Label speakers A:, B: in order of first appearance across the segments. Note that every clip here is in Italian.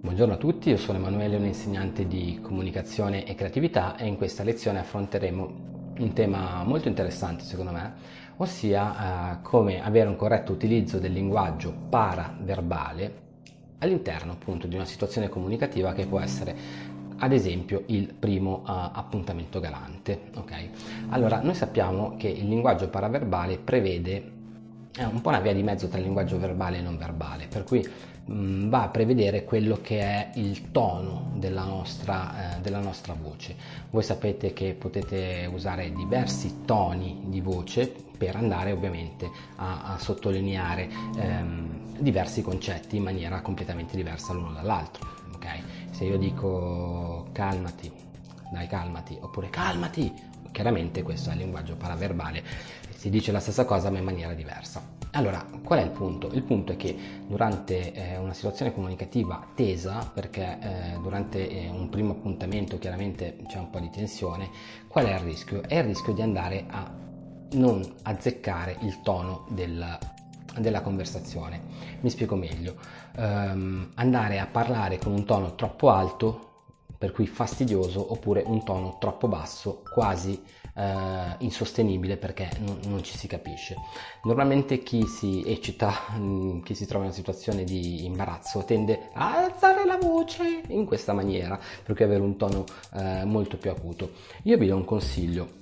A: Buongiorno a tutti, io sono Emanuele, un insegnante di comunicazione e creatività e in questa lezione affronteremo un tema molto interessante secondo me, ossia eh, come avere un corretto utilizzo del linguaggio paraverbale all'interno appunto di una situazione comunicativa che può essere ad esempio il primo uh, appuntamento galante. Okay? Allora, noi sappiamo che il linguaggio paraverbale prevede è un po' una via di mezzo tra il linguaggio verbale e non verbale, per cui mh, mm, va a prevedere quello che è il tono della nostra, eh, della nostra, voce. Voi sapete che potete usare diversi toni di voce per andare ovviamente a, a sottolineare ehm, diversi concetti in maniera completamente diversa l'uno dall'altro. Okay? Se io dico calmati, dai calmati, oppure calmati, chiaramente questo è il linguaggio paraverbale si dice la stessa cosa ma in maniera diversa. Allora, qual è il punto? Il punto è che durante eh, una situazione comunicativa tesa, perché eh, durante eh, un primo appuntamento chiaramente c'è un po' di tensione, qual è il rischio? È il rischio di andare a non azzeccare il tono del, della conversazione. Mi spiego meglio. Um, andare a parlare con un tono troppo alto per cui fastidioso oppure un tono troppo basso, quasi eh, insostenibile perché non, non, ci si capisce. Normalmente chi si eccita, mm, chi si trova in una situazione di imbarazzo tende a alzare la voce in questa maniera, per cui avere un tono eh, molto più acuto. Io vi do un consiglio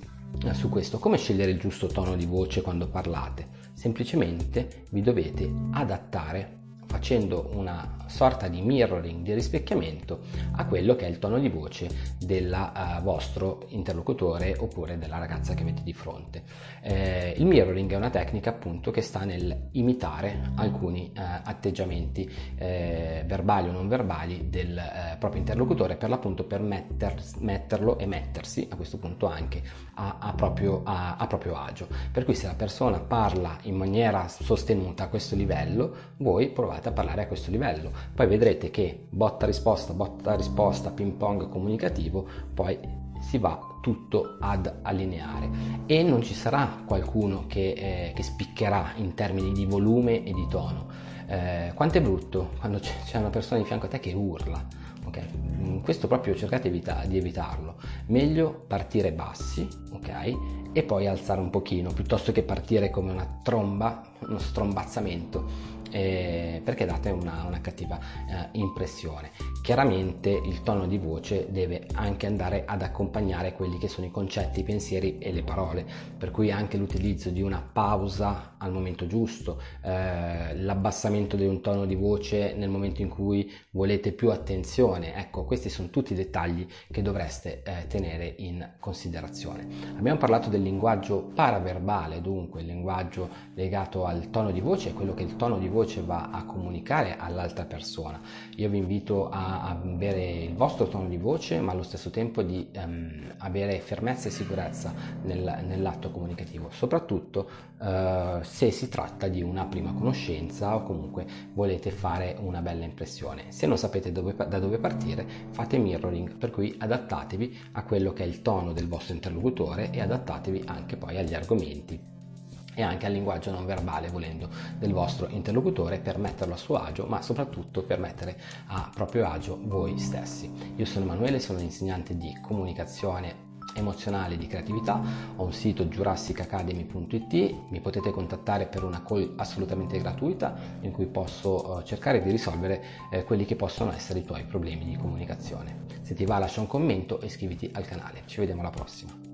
A: eh, su questo, come scegliere il giusto tono di voce quando parlate. Semplicemente vi dovete adattare facendo una sorta di mirroring, di rispecchiamento a quello che è il tono di voce del uh, vostro interlocutore oppure della ragazza che avete di fronte. Eh, il mirroring è una tecnica appunto che sta nel imitare alcuni uh, atteggiamenti eh, verbali o non verbali del uh, proprio interlocutore per l'appunto per metter, metterlo e mettersi a questo punto anche a, a, proprio, a, a proprio agio. Per cui se la persona parla in maniera sostenuta a questo livello, voi provate a parlare a questo livello. Poi vedrete che botta risposta, botta risposta, ping pong comunicativo, poi si va tutto ad allineare e non ci sarà qualcuno che, eh, che spiccherà in termini di volume e di tono. Eh, quanto è brutto quando c'è, una persona di fianco a te che urla, ok? Mm, questo proprio cercate evita- di evitarlo. Meglio partire bassi, ok? E poi alzare un pochino, piuttosto che partire come una tromba, uno strombazzamento eh, perché date una, una cattiva eh, impressione. Chiaramente il tono di voce deve anche andare ad accompagnare quelli che sono i concetti, i pensieri e le parole, per cui anche l'utilizzo di una pausa al momento giusto, eh, l'abbassamento di un tono di voce nel momento in cui volete più attenzione, ecco questi sono tutti dettagli che dovreste eh, tenere in considerazione. Abbiamo parlato del linguaggio paraverbale, dunque il linguaggio legato al tono di voce, quello che il tono di voce va a comunicare all'altra persona. Io vi invito a avere il vostro tono di voce, ma allo stesso tempo di um, avere fermezza e sicurezza nel, nell'atto comunicativo, soprattutto uh, se si tratta di una prima conoscenza o comunque volete fare una bella impressione. Se non sapete dove, da dove partire, fate mirroring, per cui adattatevi a quello che è il tono del vostro interlocutore e adattatevi anche poi agli argomenti e anche al linguaggio non verbale volendo del vostro interlocutore per metterlo a suo agio ma soprattutto per mettere a proprio agio voi stessi. Io sono Emanuele, sono un insegnante di comunicazione emozionale di creatività, ho un sito jurassicacademy.it, mi potete contattare per una call assolutamente gratuita in cui posso uh, cercare di risolvere eh, quelli che possono essere i tuoi problemi di comunicazione. Se ti va lascia un commento e iscriviti al canale, ci vediamo alla prossima.